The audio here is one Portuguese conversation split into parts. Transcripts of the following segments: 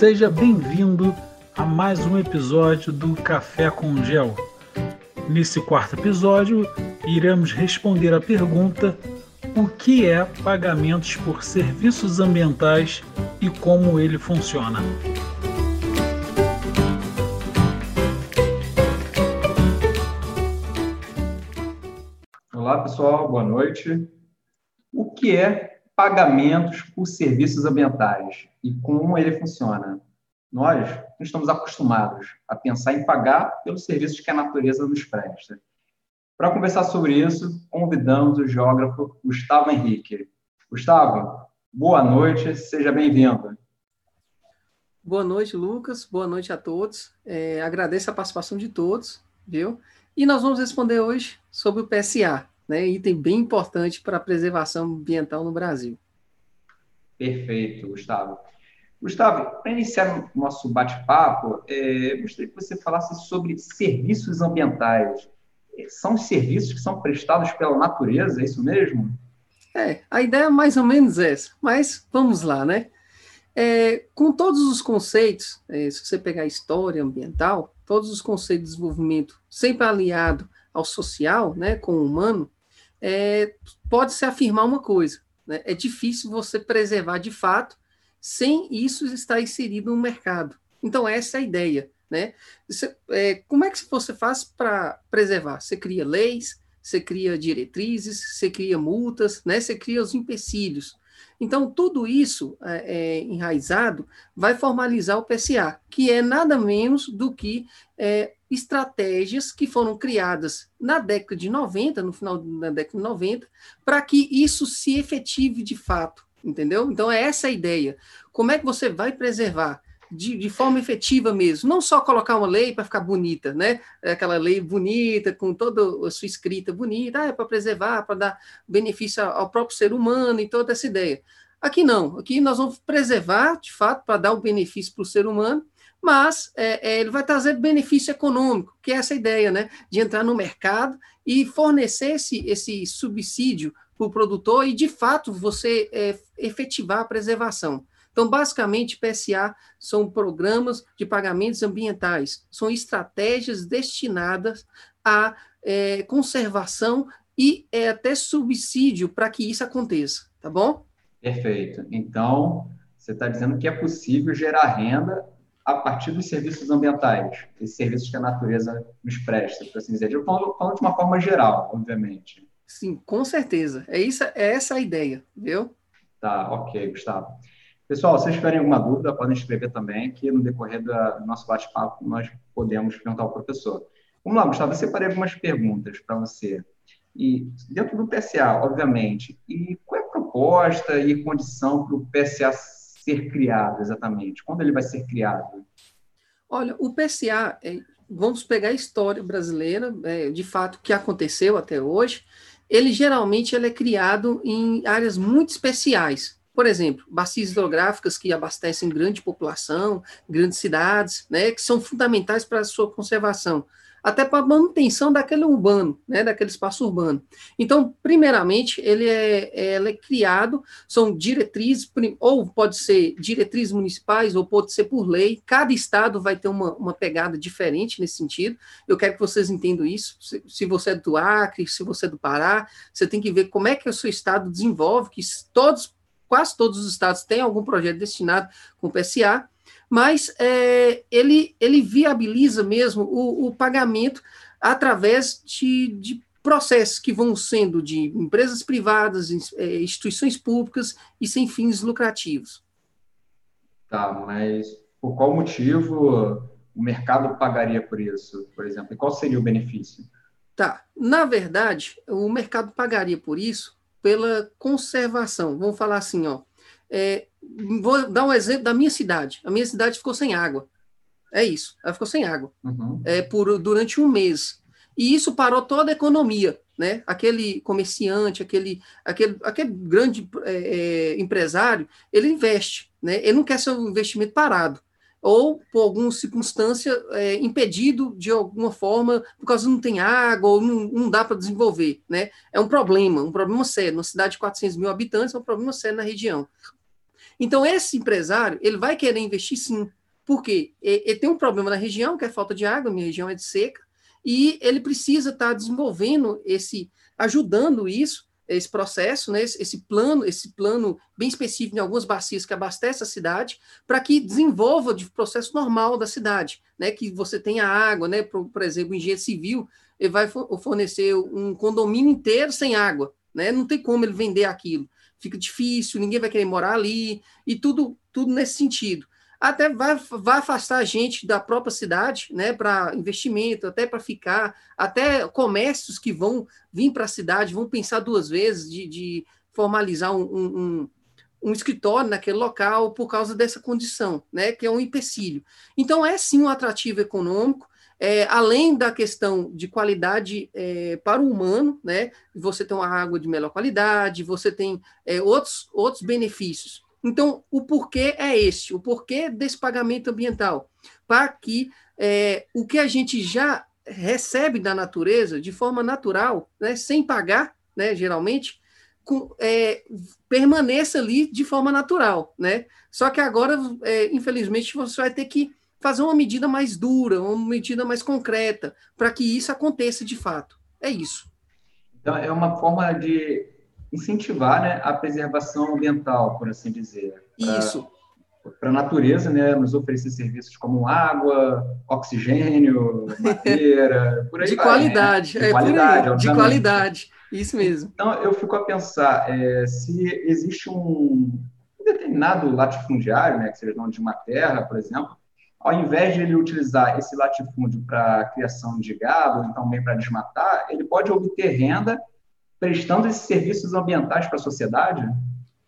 Seja bem-vindo a mais um episódio do Café com Gel. Nesse quarto episódio, iremos responder a pergunta: o que é pagamentos por serviços ambientais e como ele funciona? Olá, pessoal, boa noite. O que é pagamentos por serviços ambientais e como ele funciona? Nós não estamos acostumados a pensar em pagar pelos serviços que a natureza nos presta. Para conversar sobre isso, convidamos o geógrafo Gustavo Henrique. Gustavo, boa noite, seja bem-vindo. Boa noite, Lucas. Boa noite a todos. É, agradeço a participação de todos, viu? E nós vamos responder hoje sobre o PSA, né? Item bem importante para a preservação ambiental no Brasil. Perfeito, Gustavo. Gustavo, para iniciar o nosso bate-papo, é, gostaria que você falasse sobre serviços ambientais. São serviços que são prestados pela natureza, é isso mesmo? É, a ideia é mais ou menos essa, mas vamos lá, né? É, com todos os conceitos, é, se você pegar a história ambiental, todos os conceitos de desenvolvimento sempre aliado ao social, né, com o humano, é, pode-se afirmar uma coisa, né? é difícil você preservar de fato sem isso estar inserido no mercado. Então, essa é a ideia. Né? Você, é, como é que você faz para preservar? Você cria leis, você cria diretrizes, você cria multas, né? você cria os empecilhos. Então, tudo isso é, é, enraizado vai formalizar o PSA, que é nada menos do que é, estratégias que foram criadas na década de 90, no final da década de 90, para que isso se efetive de fato entendeu? Então é essa a ideia. Como é que você vai preservar de, de forma efetiva mesmo? Não só colocar uma lei para ficar bonita, né? É aquela lei bonita, com toda a sua escrita bonita, ah, é para preservar, para dar benefício ao próprio ser humano e toda essa ideia. Aqui não, aqui nós vamos preservar, de fato, para dar o benefício para o ser humano, mas é, é, ele vai trazer benefício econômico, que é essa ideia, né? De entrar no mercado e fornecer esse, esse subsídio para o produtor e, de fato, você é, efetivar a preservação. Então, basicamente, PSA são programas de pagamentos ambientais, são estratégias destinadas à é, conservação e é, até subsídio para que isso aconteça, tá bom? Perfeito. Então, você está dizendo que é possível gerar renda a partir dos serviços ambientais, esses serviços que a natureza nos presta, por assim dizer. Eu falo, falo de uma forma geral, obviamente. Sim, com certeza. É, isso, é essa a ideia, viu? Tá, ok, Gustavo. Pessoal, se vocês tiverem alguma dúvida, podem escrever também, que no decorrer do nosso bate-papo nós podemos perguntar ao professor. Vamos lá, Gustavo, eu separei algumas perguntas para você. E dentro do PSA, obviamente, e qual é a proposta e condição para o PSA ser criado exatamente? Quando ele vai ser criado? Olha, o PSA, é, vamos pegar a história brasileira, é, de fato, o que aconteceu até hoje, ele geralmente ele é criado em áreas muito especiais. Por exemplo, bacias hidrográficas que abastecem grande população, grandes cidades, né, que são fundamentais para a sua conservação até para manutenção daquele urbano, né, daquele espaço urbano. Então, primeiramente, ele é, ele é criado, são diretrizes, ou pode ser diretrizes municipais, ou pode ser por lei, cada estado vai ter uma, uma pegada diferente nesse sentido, eu quero que vocês entendam isso, se, se você é do Acre, se você é do Pará, você tem que ver como é que o seu estado desenvolve, que todos, quase todos os estados têm algum projeto destinado com PSA, mas é, ele, ele viabiliza mesmo o, o pagamento através de, de, processos que vão sendo de empresas privadas, é, instituições públicas e sem fins lucrativos. Tá, mas por qual motivo o mercado pagaria por isso, por exemplo? E qual seria o benefício? Tá, na verdade, o mercado pagaria por isso pela conservação. Vamos falar assim, ó, é, vou dar um exemplo da minha cidade. A minha cidade ficou sem água. É isso, ela ficou sem água uhum. é, por, durante um mês. E isso parou toda a economia. Né? Aquele comerciante, aquele, aquele, aquele grande é, é, empresário, ele investe. Né? Ele não quer seu investimento parado ou por alguma circunstância é, impedido de alguma forma, por causa não tem água, ou não, não dá para desenvolver, né? É um problema, um problema sério. Uma cidade de 400 mil habitantes é um problema sério na região. Então, esse empresário, ele vai querer investir sim, porque ele tem um problema na região, que é falta de água, minha região é de seca, e ele precisa estar desenvolvendo esse, ajudando isso, esse processo, né, esse plano, esse plano bem específico em algumas bacias que abastece a cidade, para que desenvolva de processo normal da cidade, né, que você tenha água, né, por, por exemplo, o engenheiro civil, ele vai fornecer um condomínio inteiro sem água, né, não tem como ele vender aquilo, fica difícil, ninguém vai querer morar ali, e tudo, tudo nesse sentido até vai, vai afastar a gente da própria cidade, né, para investimento, até para ficar, até comércios que vão vir para a cidade vão pensar duas vezes de, de formalizar um, um, um, escritório naquele local por causa dessa condição, né, que é um empecilho. Então, é sim um atrativo econômico, é, além da questão de qualidade é, para o humano, né, você tem uma água de melhor qualidade, você tem é, outros, outros benefícios. Então, o porquê é esse, o porquê desse pagamento ambiental, para que é, o que a gente já recebe da natureza de forma natural, né, sem pagar, né, geralmente, com, é, permaneça ali de forma natural, né? Só que agora, é, infelizmente, você vai ter que fazer uma medida mais dura, uma medida mais concreta, para que isso aconteça de fato. É isso. Então, é uma forma de incentivar né, a preservação ambiental, por assim dizer. Pra, Isso. Para a natureza, né, nos oferecer serviços como água, oxigênio, madeira, por aí De vai, qualidade, né? de é qualidade, aí, de qualidade, isso mesmo. Então, eu fico a pensar, é, se existe um determinado latifundiário, né, que seja dono de uma terra, por exemplo, ao invés de ele utilizar esse latifúndio para criação de gado, então também para desmatar, ele pode obter renda prestando esses serviços ambientais para a sociedade?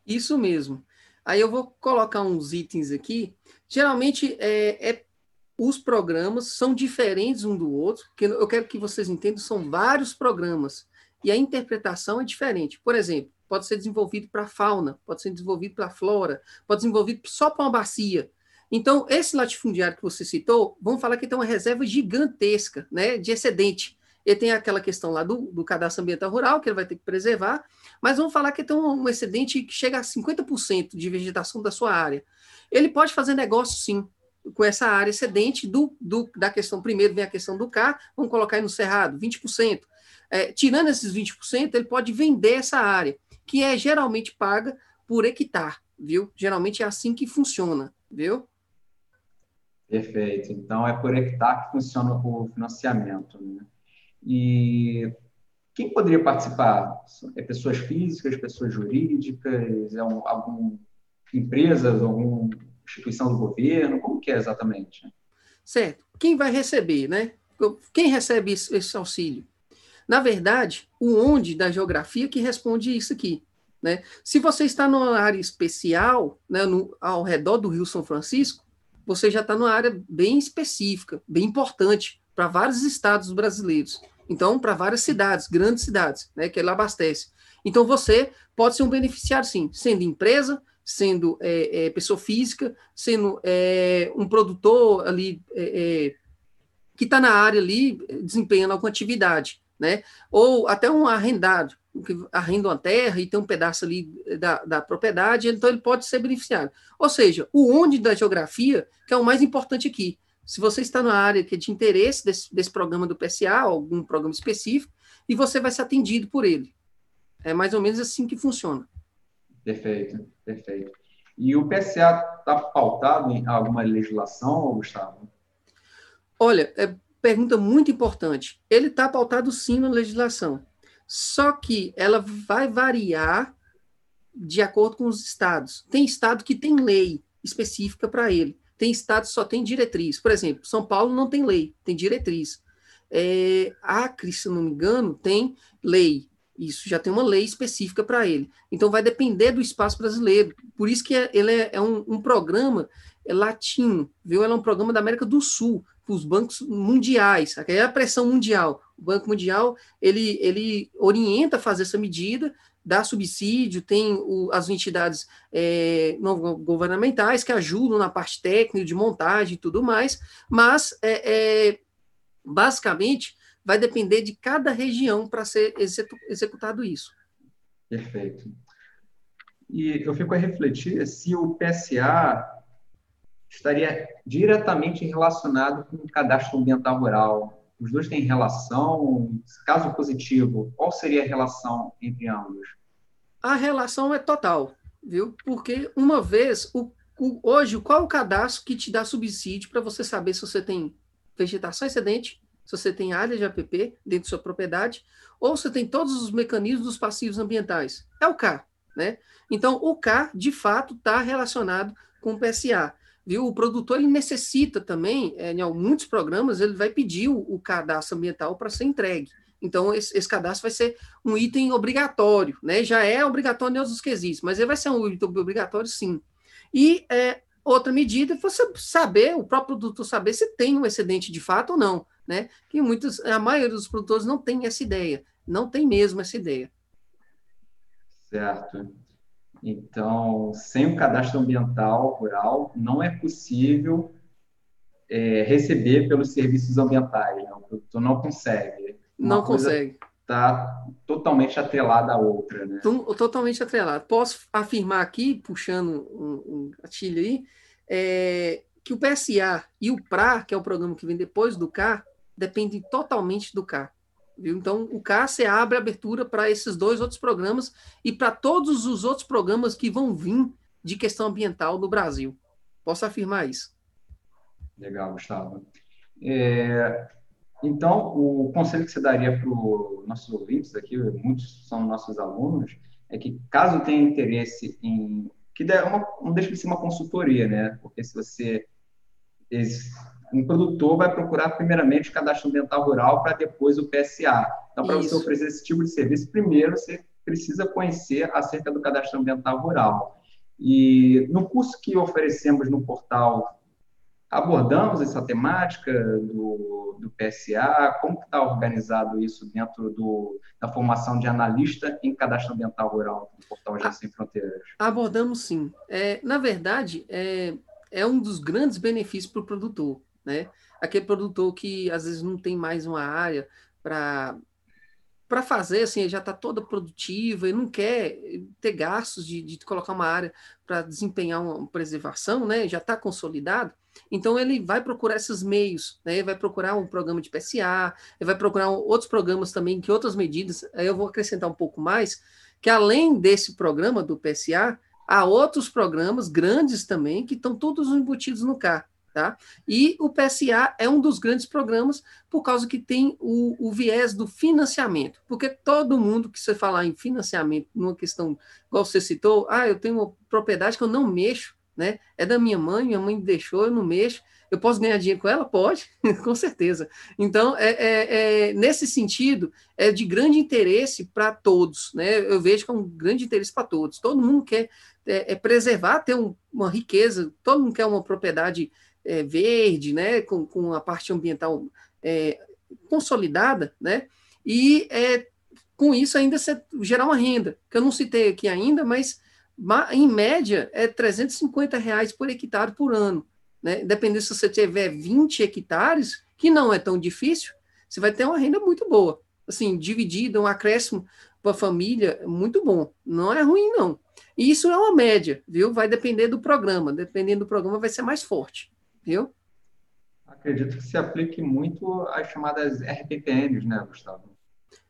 Isso mesmo. Aí eu vou colocar uns itens aqui. Geralmente, é, é, os programas são diferentes um do outro, que eu quero que vocês entendam, são vários programas, e a interpretação é diferente. Por exemplo, pode ser desenvolvido para fauna, pode ser desenvolvido para flora, pode ser desenvolvido só para uma bacia. Então, esse latifundiário que você citou, vamos falar que tem uma reserva gigantesca, né, de excedente. Ele tem aquela questão lá do, do cadastro ambiental rural, que ele vai ter que preservar, mas vamos falar que tem um, um excedente que chega a 50% de vegetação da sua área. Ele pode fazer negócio, sim, com essa área excedente do, do, da questão, primeiro vem a questão do CAR, vamos colocar aí no cerrado, 20%. É, tirando esses 20%, ele pode vender essa área, que é geralmente paga por hectare, viu? Geralmente é assim que funciona, viu? Perfeito. Então, é por hectare que funciona o financiamento, né? E quem poderia participar? É pessoas físicas, pessoas jurídicas, é um, algum empresas, alguma instituição do governo? Como que é exatamente? Certo. Quem vai receber, né? Quem recebe esse auxílio? Na verdade, o onde da geografia que responde isso aqui. Né? Se você está numa área especial, né, no, ao redor do Rio São Francisco, você já está numa área bem específica, bem importante para vários estados brasileiros. Então, para várias cidades, grandes cidades, né, que ele abastece. Então, você pode ser um beneficiário, sim, sendo empresa, sendo é, é, pessoa física, sendo é, um produtor ali é, é, que está na área ali desempenhando alguma atividade, né? Ou até um arrendado, que arrenda uma terra e tem um pedaço ali da, da propriedade, então ele pode ser beneficiário. Ou seja, o onde da geografia, que é o mais importante aqui, se você está na área que é de interesse desse, desse programa do PSA, algum programa específico, e você vai ser atendido por ele. É mais ou menos assim que funciona. Perfeito, perfeito. E o PSA está pautado em alguma legislação, Gustavo? Olha, é pergunta muito importante. Ele está pautado sim na legislação. Só que ela vai variar de acordo com os estados. Tem estado que tem lei específica para ele. Tem estados que só tem diretriz. Por exemplo, São Paulo não tem lei, tem diretriz. É, Acre, se não me engano, tem lei. Isso já tem uma lei específica para ele. Então vai depender do espaço brasileiro. Por isso que é, ele é, é um, um, programa é latino, viu? Ele é um programa da América do Sul, os bancos mundiais. Aqui é a pressão mundial. O Banco Mundial ele, ele orienta a fazer essa medida dá subsídio, tem o, as entidades é, não governamentais que ajudam na parte técnica, de montagem e tudo mais, mas é, é, basicamente vai depender de cada região para ser executado isso. Perfeito. E eu fico a refletir se o PSA estaria diretamente relacionado com o cadastro ambiental rural. Os dois têm relação? Caso positivo, qual seria a relação entre ambos? A relação é total, viu? Porque uma vez, o, o, hoje, qual o cadastro que te dá subsídio para você saber se você tem vegetação excedente, se você tem área de APP dentro da sua propriedade, ou se tem todos os mecanismos dos passivos ambientais? É o CAR. Né? Então, o K, de fato, está relacionado com o PSA. Viu? O produtor ele necessita também, é, em muitos programas, ele vai pedir o, o cadastro ambiental para ser entregue. Então, esse, esse, cadastro vai ser um item obrigatório, né? Já é obrigatório outros quesitos, mas ele vai ser um item obrigatório, sim. E é, outra medida é você saber, o próprio produtor saber se tem um excedente de fato ou não, né? Que muitos, a maioria dos produtores não tem essa ideia, não tem mesmo essa ideia. Certo. Então, sem o cadastro ambiental rural, não é possível é, receber pelos serviços ambientais. Né? O produtor não consegue. Uma não consegue. Está totalmente atrelada à outra. Né? Totalmente atrelada. Posso afirmar aqui, puxando um, um gatilho aí, é, que o PSA e o PRA, que é o programa que vem depois do CAR, dependem totalmente do CAR. Viu? Então, o CACE abre abertura para esses dois outros programas e para todos os outros programas que vão vir de questão ambiental no Brasil. Posso afirmar isso. Legal, Gustavo. É, então, o conselho que você daria para os nossos ouvintes aqui, muitos são nossos alunos, é que caso tenha interesse em que der uma, não deixa de ser uma consultoria, né? Porque se você um produtor vai procurar primeiramente o cadastro ambiental rural para depois o PSA. Então, para você oferecer esse tipo de serviço, primeiro você precisa conhecer acerca do cadastro ambiental rural. E no curso que oferecemos no portal, abordamos essa temática do, do PSA, como está organizado isso dentro do, da formação de analista em cadastro ambiental rural no portal Já Sem Fronteiras? Abordamos sim. É, na verdade, é, é um dos grandes benefícios para o produtor né? Aquele produtor que às vezes não tem mais uma área para para fazer, assim, já está toda produtiva e não quer ter gastos de, de colocar uma área para desempenhar uma preservação, né? Já está consolidado. Então ele vai procurar esses meios, né? Ele vai procurar um programa de PSA, ele vai procurar outros programas também, que outras medidas. Aí eu vou acrescentar um pouco mais, que além desse programa do PSA, há outros programas grandes também que estão todos embutidos no CAR. Tá? E o PSA é um dos grandes programas por causa que tem o, o, viés do financiamento. Porque todo mundo que você falar em financiamento, numa questão, igual você citou, ah, eu tenho uma propriedade que eu não mexo, né? É da minha mãe, minha mãe deixou, eu não mexo. Eu posso ganhar dinheiro com ela? Pode, com certeza. Então, é, é, é, nesse sentido, é de grande interesse para todos. Né? Eu vejo que é um grande interesse para todos. Todo mundo quer é, é preservar, ter um, uma riqueza, todo mundo quer uma propriedade é, verde, né, com, com a parte ambiental é, consolidada, né, e é, com isso ainda gerar uma renda, que eu não citei aqui ainda, mas em média é 350 reais por hectare por ano, né, dependendo se você tiver 20 hectares, que não é tão difícil, você vai ter uma renda muito boa, assim, dividida, um acréscimo para a família, muito bom, não é ruim não. E isso é uma média, viu? Vai depender do programa, dependendo do programa vai ser mais forte viu? Acredito que se aplique muito às chamadas RPPNs, né, Gustavo?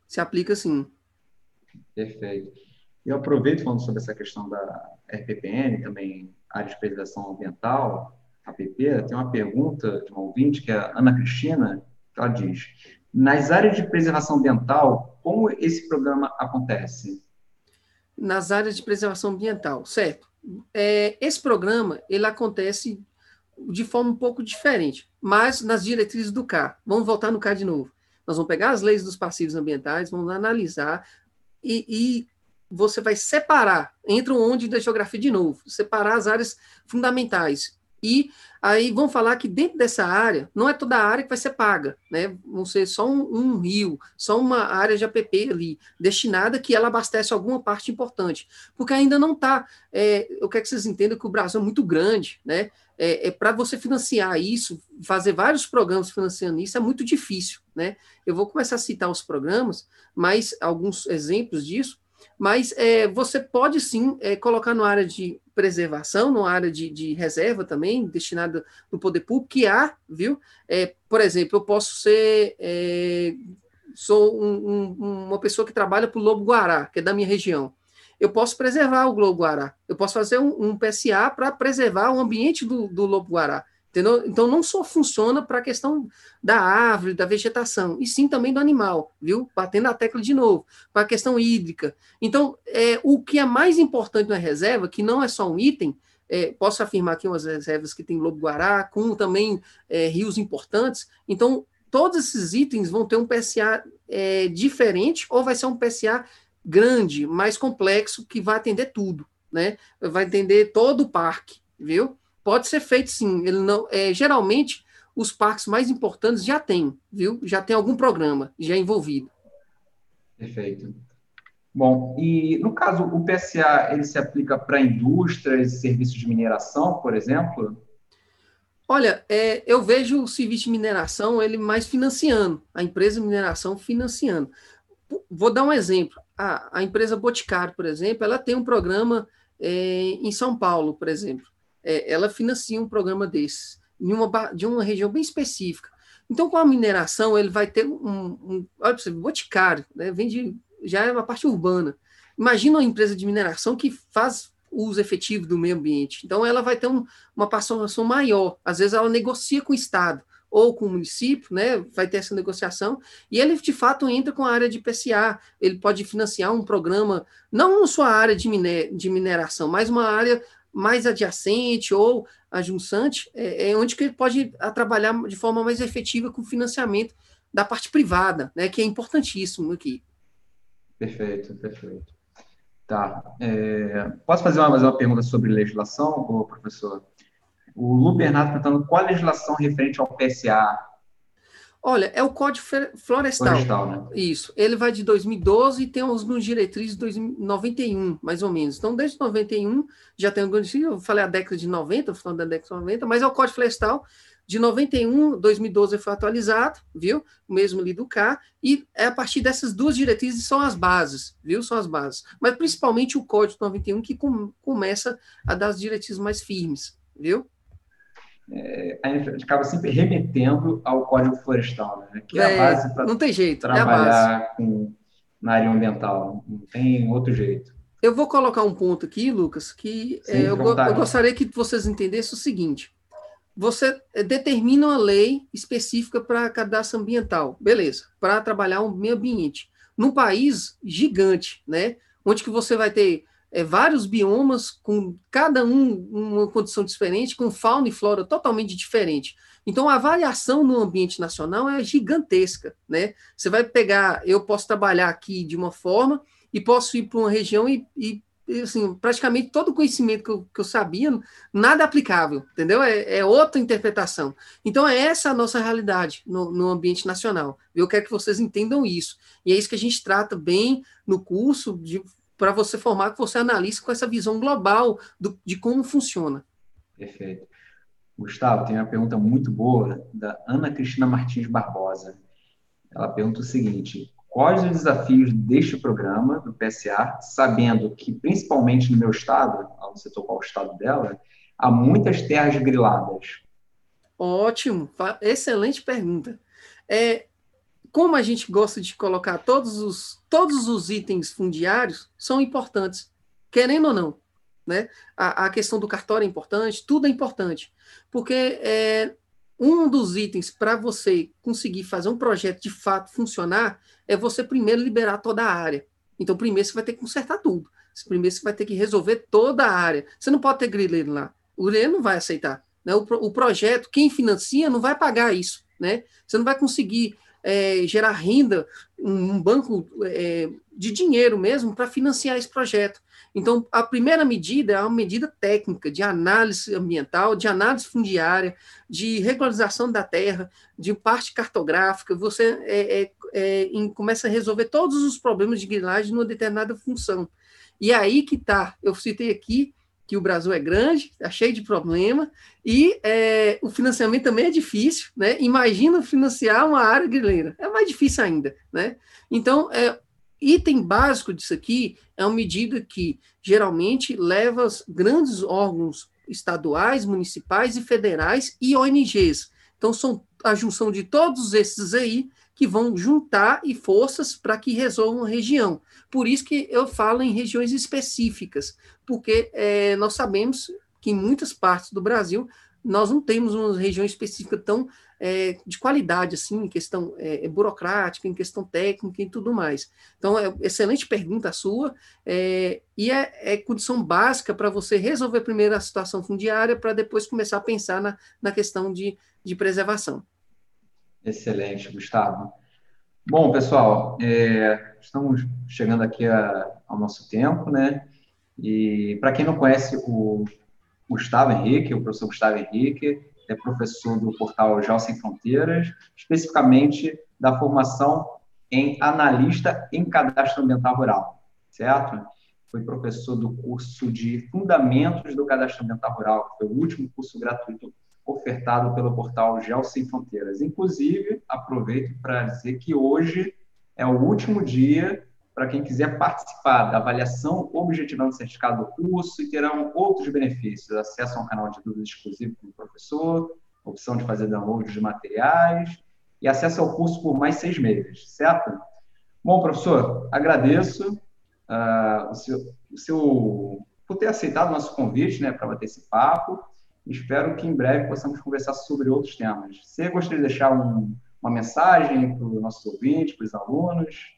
Se aplica sim. Perfeito. Eu aproveito falando sobre essa questão da RPPN, também área de preservação ambiental, APP, tem uma pergunta de uma ouvinte, que é a Ana Cristina, que ela diz, nas áreas de preservação ambiental, como esse programa acontece? Nas áreas de preservação ambiental, certo. É, esse programa, ele acontece de forma um pouco diferente, mas nas diretrizes do CAR. Vamos voltar no CAR de novo. Nós vamos pegar as leis dos passivos ambientais, vamos analisar e, e você vai separar, entra onde da geografia de novo, separar as áreas fundamentais. E aí vão falar que dentro dessa área, não é toda a área que vai ser paga, né? Vão ser só um, um rio, só uma área de APP ali, destinada que ela abastece alguma parte importante. Porque ainda não está. É, eu quero que vocês entendam que o Brasil é muito grande, né? é, é para você financiar isso, fazer vários programas financiando isso, é muito difícil, né? Eu vou começar a citar os programas, mas alguns exemplos disso. Mas é, você pode sim é, colocar na área de preservação, numa área de, de reserva também, destinada no poder público, que há, viu? É, por exemplo, eu posso ser. É, sou um, um, uma pessoa que trabalha para o Lobo Guará, que é da minha região. Eu posso preservar o Lobo Guará. Eu posso fazer um, um PSA para preservar o ambiente do, do Lobo Guará. Entendeu? Então, não só funciona para a questão da árvore, da vegetação, e sim também do animal, viu? Batendo a tecla de novo, para a questão hídrica. Então, é, o que é mais importante na reserva, que não é só um item, é, posso afirmar aqui umas reservas que tem lobo-guará, com também é, rios importantes. Então, todos esses itens vão ter um PSA é, diferente, ou vai ser um PSA grande, mais complexo, que vai atender tudo, né? Vai atender todo o parque, viu? Pode ser feito sim. Ele não, é, geralmente, os parques mais importantes já têm, viu? Já tem algum programa já envolvido. Perfeito. Bom, e no caso, o PSA, ele se aplica para indústrias e serviços de mineração, por exemplo? Olha, é, eu vejo o serviço de mineração ele mais financiando, a empresa de mineração financiando. Vou dar um exemplo. A, a empresa Boticário, por exemplo, ela tem um programa é, em São Paulo, por exemplo é, ela financia um programa desse, em uma, de uma região bem específica. Então, com a mineração, ele vai ter um. um olha para você, boticário, né? vem de, já é uma parte urbana. Imagina uma empresa de mineração que faz uso efetivo do meio ambiente. Então, ela vai ter um, uma participação maior. Às vezes, ela negocia com o Estado ou com o município, né? Vai ter essa negociação e ele de fato entra com a área de PCA. Ele pode financiar um programa, não na sua área de, miner, de mineração, mas uma área mais adjacente ou adjunçante, é, é onde que ele pode trabalhar de forma mais efetiva com o financiamento da parte privada, né, que é importantíssimo aqui. Perfeito, perfeito. Tá. É, posso fazer uma, mais uma pergunta sobre legislação, professor? O Lu Bernardo perguntando qual a legislação referente ao PSA Olha, é o Código Florestal. Florestal, né? Isso. Ele vai de 2012 e tem os diretrizes de 2091, mais ou menos. Então, desde 91 já tem alguns. Eu falei a década de 90, falando da década de 90, mas é o Código Florestal de 91, 2012 foi atualizado, viu? O mesmo ali do K, e é a partir dessas duas diretrizes são as bases, viu? São as bases. Mas principalmente o Código 91 que com, começa a dar as diretrizes mais firmes, viu? É, a gente acaba sempre remetendo ao Código Florestal, né? que é, é a base para é trabalhar é com, na área ambiental. Não tem outro jeito. Eu vou colocar um ponto aqui, Lucas, que Sim, é, eu, eu, gostaria que vocês entendessem o seguinte. Você é, determina uma lei específica para cadastro ambiental, beleza, para trabalhar o meio ambiente. Num país gigante, né? Onde que você vai ter é, vários biomas, com cada um uma condição diferente, com fauna e flora totalmente diferente. Então, a variação no ambiente nacional é gigantesca, né? Você vai pegar, eu posso trabalhar aqui de uma forma e posso ir para uma região e, e assim, praticamente todo o conhecimento que eu, que eu sabia, nada aplicável, entendeu? É, é, outra interpretação. Então, é essa a nossa realidade no, no ambiente nacional. Eu quero que vocês entendam isso. E é isso que a gente trata bem no curso, de para você formar que você analista com essa visão global do, de como funciona. Perfeito. Gustavo, tem uma pergunta muito boa da Ana Cristina Martins Barbosa. Ela pergunta o seguinte: quais os desafios deste programa do PSA, sabendo que, principalmente no meu estado, não sei qual o estado dela, há muitas terras griladas? Ótimo, excelente pergunta. É, como a gente gosta de colocar todos os, todos os itens fundiários, são importantes, querendo ou não. Né? A, a questão do cartório é importante, tudo é importante. Porque é, um dos itens para você conseguir fazer um projeto de fato funcionar é você primeiro liberar toda a área. Então, primeiro você vai ter que consertar tudo. Primeiro você vai ter que resolver toda a área. Você não pode ter grileiro lá. O grileiro não vai aceitar. Né? O, o projeto, quem financia, não vai pagar isso. Né? Você não vai conseguir é, gerar renda, um, banco é, de dinheiro mesmo para financiar esse projeto. Então, a primeira medida é uma medida técnica de análise ambiental, de análise fundiária, de regularização da terra, de parte cartográfica. Você é, é, é em, começa a resolver todos os problemas de grilagem numa determinada função. E é aí que está, eu citei aqui que o Brasil é grande, está cheio de problema, e é, o financiamento também é difícil, né? Imagina financiar uma área grileira, é mais difícil ainda, né? Então, é, item básico disso aqui é uma medida que geralmente leva grandes órgãos estaduais, municipais e federais e ONGs. Então, são a junção de todos esses aí que vão juntar e forças para que resolvam a região. Por isso que eu falo em regiões específicas, porque é, nós sabemos que em muitas partes do Brasil nós não temos uma região específica tão é, de qualidade, assim, em questão é, burocrática, em questão técnica e tudo mais. Então, é excelente pergunta a sua, é, e é, é, condição básica para você resolver primeiro a situação fundiária, para depois começar a pensar na, na questão de, de preservação. Excelente, Gustavo. Bom, pessoal, é, estamos chegando aqui a, ao nosso tempo, né? E para quem não conhece o Gustavo Henrique, o professor Gustavo Henrique, é professor do portal JAL Sem Fronteiras, especificamente da formação em analista em cadastro ambiental rural, certo? Foi professor do curso de Fundamentos do Cadastro Ambiental Rural, que foi o último curso gratuito ofertado pelo portal Gel Sem Fronteiras. Inclusive, aproveito para dizer que hoje é o último dia para quem quiser participar da avaliação objetivando o certificado do curso e terão outros benefícios, acesso a um canal de dúvidas exclusivo com o professor, opção de fazer download de materiais e acesso ao curso por mais seis meses, certo? Bom, professor, agradeço uh, o, seu, o seu, por ter aceitado o nosso convite né, para bater esse papo. Espero que em breve possamos conversar sobre outros temas. Você gostaria de deixar um, uma mensagem para os nossos ouvintes, para os alunos?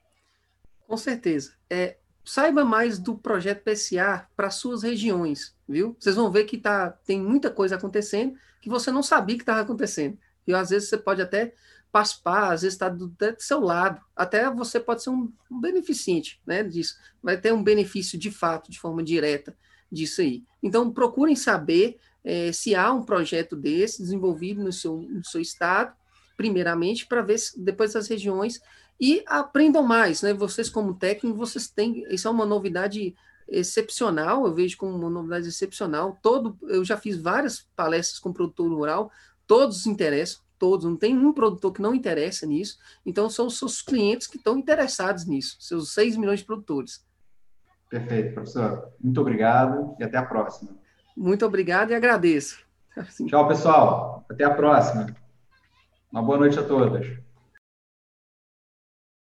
Com certeza. É, saiba mais do projeto PSA para suas regiões, viu? Vocês vão ver que tá, tem muita coisa acontecendo que você não sabia que estava acontecendo. E às vezes você pode até participar, às vezes está do, do, seu lado. Até você pode ser um, um beneficiante né, disso. Vai ter um benefício de fato, de forma direta disso aí. Então, procurem saber é, se há um projeto desse desenvolvido no seu, no seu estado, primeiramente, para ver se depois as regiões e aprendam mais, né? Vocês como técnicos, vocês têm, isso é uma novidade excepcional, eu vejo como uma novidade excepcional. Todo, eu já fiz várias palestras com produtor rural, todos interessam, todos, não tem um produtor que não interessa nisso. Então são os seus clientes que estão interessados nisso, seus 6 milhões de produtores. Perfeito, professor. Muito obrigado e até a próxima. Muito obrigado e agradeço. Tchau, pessoal. Até a próxima. Uma boa noite a todos.